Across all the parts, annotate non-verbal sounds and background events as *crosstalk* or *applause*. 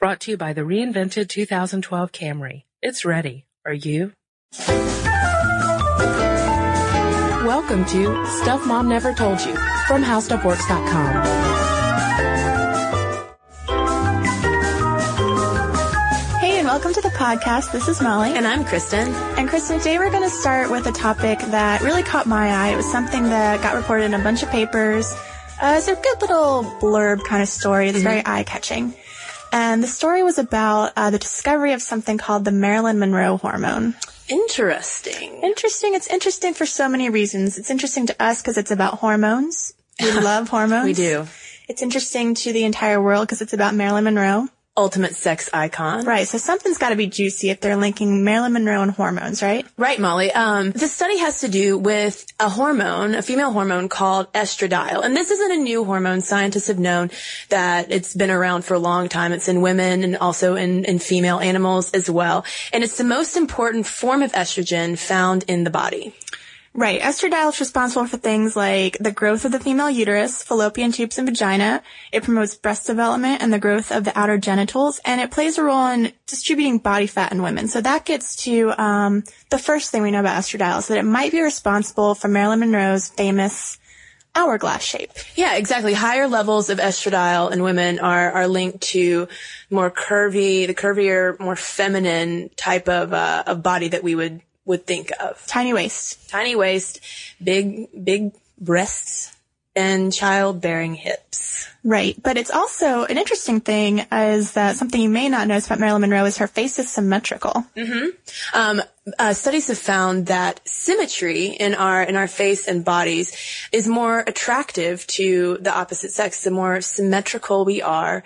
Brought to you by the reinvented 2012 Camry. It's ready. Are you? Welcome to Stuff Mom Never Told You from HowStuffWorks.com. Hey, and welcome to the podcast. This is Molly. And I'm Kristen. And Kristen, today we're going to start with a topic that really caught my eye. It was something that got reported in a bunch of papers. Uh, it's a good little blurb kind of story. It's very eye catching. And the story was about uh, the discovery of something called the Marilyn Monroe hormone. Interesting. Interesting. It's interesting for so many reasons. It's interesting to us because it's about hormones. We *laughs* love hormones. We do. It's interesting to the entire world because it's about Marilyn Monroe. Ultimate sex icon. Right. So something's got to be juicy if they're linking Marilyn Monroe and hormones, right? Right, Molly. Um, this study has to do with a hormone, a female hormone called estradiol. And this isn't a new hormone. Scientists have known that it's been around for a long time. It's in women and also in, in female animals as well. And it's the most important form of estrogen found in the body. Right. Estradiol is responsible for things like the growth of the female uterus, fallopian tubes, and vagina. It promotes breast development and the growth of the outer genitals, and it plays a role in distributing body fat in women. So that gets to um, the first thing we know about estradiol is that it might be responsible for Marilyn Monroe's famous hourglass shape. Yeah, exactly. Higher levels of estradiol in women are, are linked to more curvy, the curvier, more feminine type of, uh, of body that we would would think of. Tiny waist. Tiny waist, big, big breasts, and childbearing hips. Right. But it's also an interesting thing is that something you may not notice about Marilyn Monroe is her face is symmetrical. Mm-hmm. Um, uh, studies have found that symmetry in our in our face and bodies is more attractive to the opposite sex. The more symmetrical we are,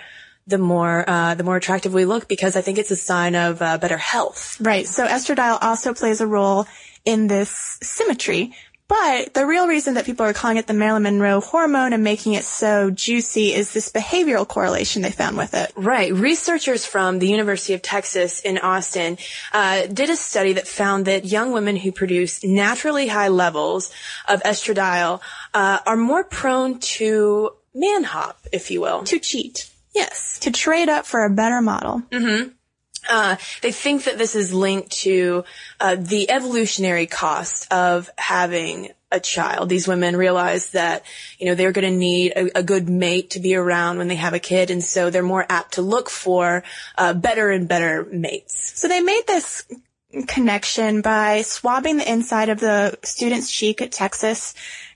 the more uh, the more attractive we look because I think it's a sign of uh, better health. Right. So estradiol also plays a role in this symmetry. But the real reason that people are calling it the Marilyn Monroe hormone and making it so juicy is this behavioral correlation they found with it. Right. Researchers from the University of Texas in Austin uh, did a study that found that young women who produce naturally high levels of estradiol uh, are more prone to man hop, if you will. To cheat. Yes. To trade up for a better model. Mm-hmm. Uh, they think that this is linked to uh, the evolutionary cost of having a child. These women realize that, you know, they're going to need a, a, good mate to be around when they have a kid, and so they're more apt to look for uh, better and better mates. So they made this connection by swabbing the inside of the student's cheek at Texas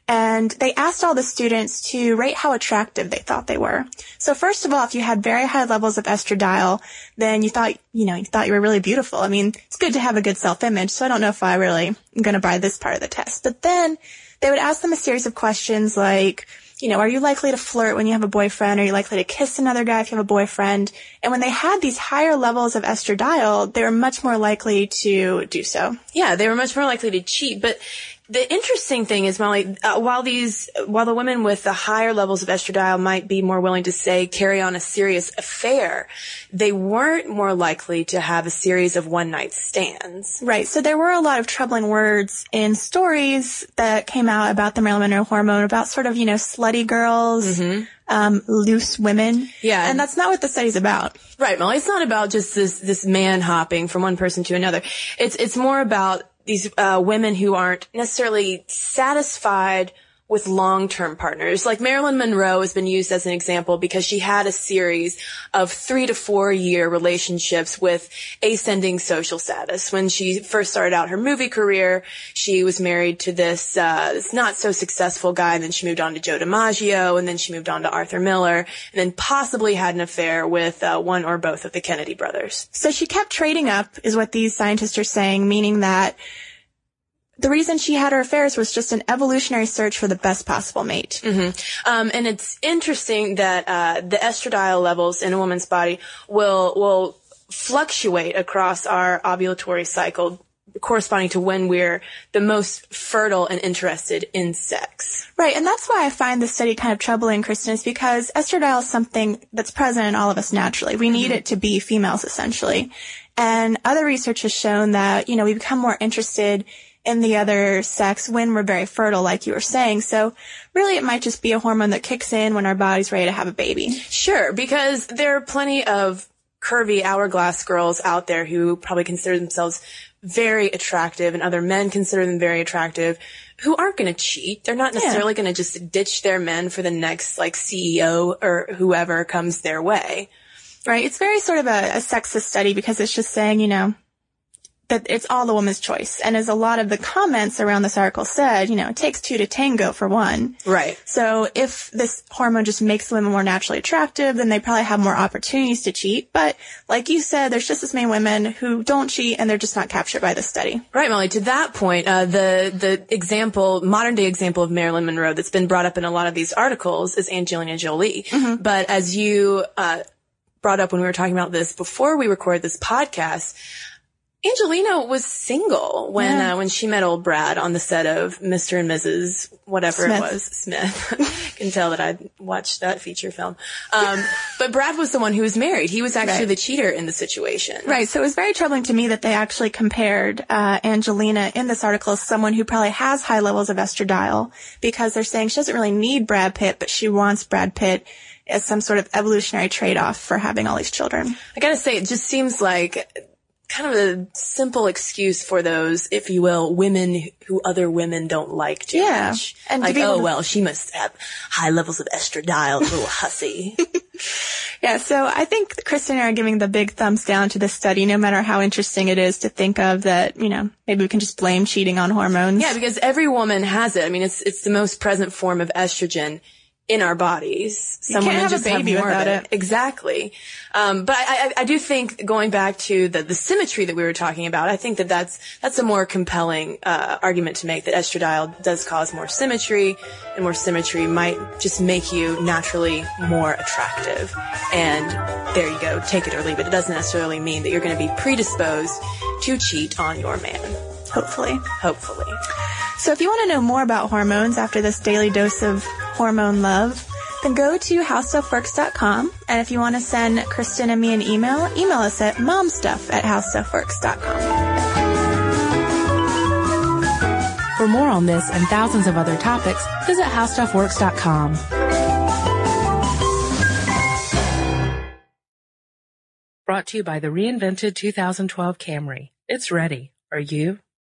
and they asked all the students to rate how attractive they thought they were. So first of all, if you had very high levels of estradiol, then you thought, you know, you thought you were really beautiful. I mean, it's good to have a good self-image, so I don't know if I really am going to buy this part of the test. But then they would ask them a series of questions like, you know, are you likely to flirt when you have a boyfriend? Are you likely to kiss another guy if you have a boyfriend? And when they had these higher levels of estradiol, they were much more likely to do so. Yeah, they were much more likely to cheat, but the interesting thing is, Molly, uh, while these, while the women with the higher levels of estradiol might be more willing to say carry on a serious affair, they weren't more likely to have a series of one night stands. Right. So there were a lot of troubling words in stories that came out about the Marilyn Monroe hormone, about sort of, you know, slutty girls, um, loose women. Yeah. And that's not what the study's about. Right, Molly. It's not about just this this man hopping from one person to another. It's it's more about these uh, women who aren't necessarily satisfied with long-term partners. Like Marilyn Monroe has been used as an example because she had a series of three to four year relationships with ascending social status. When she first started out her movie career, she was married to this, uh, this not so successful guy. And then she moved on to Joe DiMaggio and then she moved on to Arthur Miller and then possibly had an affair with uh, one or both of the Kennedy brothers. So she kept trading up is what these scientists are saying, meaning that the reason she had her affairs was just an evolutionary search for the best possible mate. Mm-hmm. Um, and it's interesting that uh, the estradiol levels in a woman's body will will fluctuate across our ovulatory cycle, corresponding to when we're the most fertile and interested in sex. Right, and that's why I find this study kind of troubling, Kristen, is because estradiol is something that's present in all of us naturally. We need it to be females, essentially. And other research has shown that, you know, we become more interested in the other sex when we're very fertile, like you were saying. So really it might just be a hormone that kicks in when our body's ready to have a baby. Sure, because there are plenty of curvy hourglass girls out there who probably consider themselves very attractive and other men consider them very attractive who aren't going to cheat. They're not necessarily going to just ditch their men for the next like CEO or whoever comes their way. Right. It's very sort of a, a sexist study because it's just saying, you know, that it's all the woman's choice. And as a lot of the comments around this article said, you know, it takes two to tango for one. Right. So if this hormone just makes women more naturally attractive, then they probably have more opportunities to cheat. But like you said, there's just as many women who don't cheat and they're just not captured by this study. Right, Molly. To that point, uh, the the example, modern day example of Marilyn Monroe that's been brought up in a lot of these articles is Angelina Jolie. But as you uh, brought up when we were talking about this before we recorded this podcast, Angelina was single when Yeah. uh, when she met old Brad on the set of Mr. and Mrs. whatever Smith. it was Smith. *laughs* Can tell that I watched that feature film. Um, *laughs* but Brad was the one who was married. He was actually Right. the cheater in the situation. Right. So it was very troubling to me that they actually compared uh, Angelina in this article as someone who probably has high levels of estradiol because they're saying she doesn't really need Brad Pitt, but she wants Brad Pitt as some sort of evolutionary trade-off for having all these children. I gotta say, it just seems like kind of a simple excuse for those, if you will, women who other women don't like too Yeah. much. And like, oh to- well, she must have high levels of estradiol, little hussy. *laughs* Yeah. So I think Kristen and I are giving the big thumbs down to this study, no matter how interesting it is to think of that, you know, maybe we can just blame cheating on hormones. yeah, because every woman has it. I mean, it's it's the most present form of estrogen in our bodies. Some can't women have a just baby have without of it. Exactly. Um, but I, I, I do think going back to the, the symmetry that we were talking about, I think that that's that's a more compelling uh, argument to make. That estradiol does cause more symmetry, and more symmetry might just make you naturally more attractive. And there you go, take it or leave it. It doesn't necessarily mean that you're going to be predisposed to cheat on your man. Hopefully. Hopefully. So if you want to know more about hormones after this daily dose of hormone love, then go to howstuffworks.com. And if you want to send Kristen and me an email, email us at momstuff at howstuffworks.com. For more on this and thousands of other topics, visit howstuffworks.com. Brought to you by the reinvented 2012 Camry. It's ready. Are you?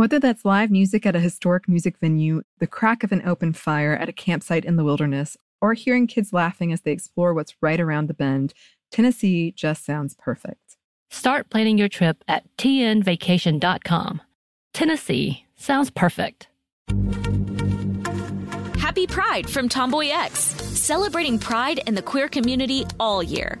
Whether that's live music at a historic music venue, the crack of an open fire at a campsite in the wilderness, or hearing kids laughing as they explore what's right around the bend, Tennessee just sounds perfect. Start planning your trip at tnvacation.com. Tennessee sounds perfect. Happy Pride from Tomboy X, celebrating pride and the queer community all year.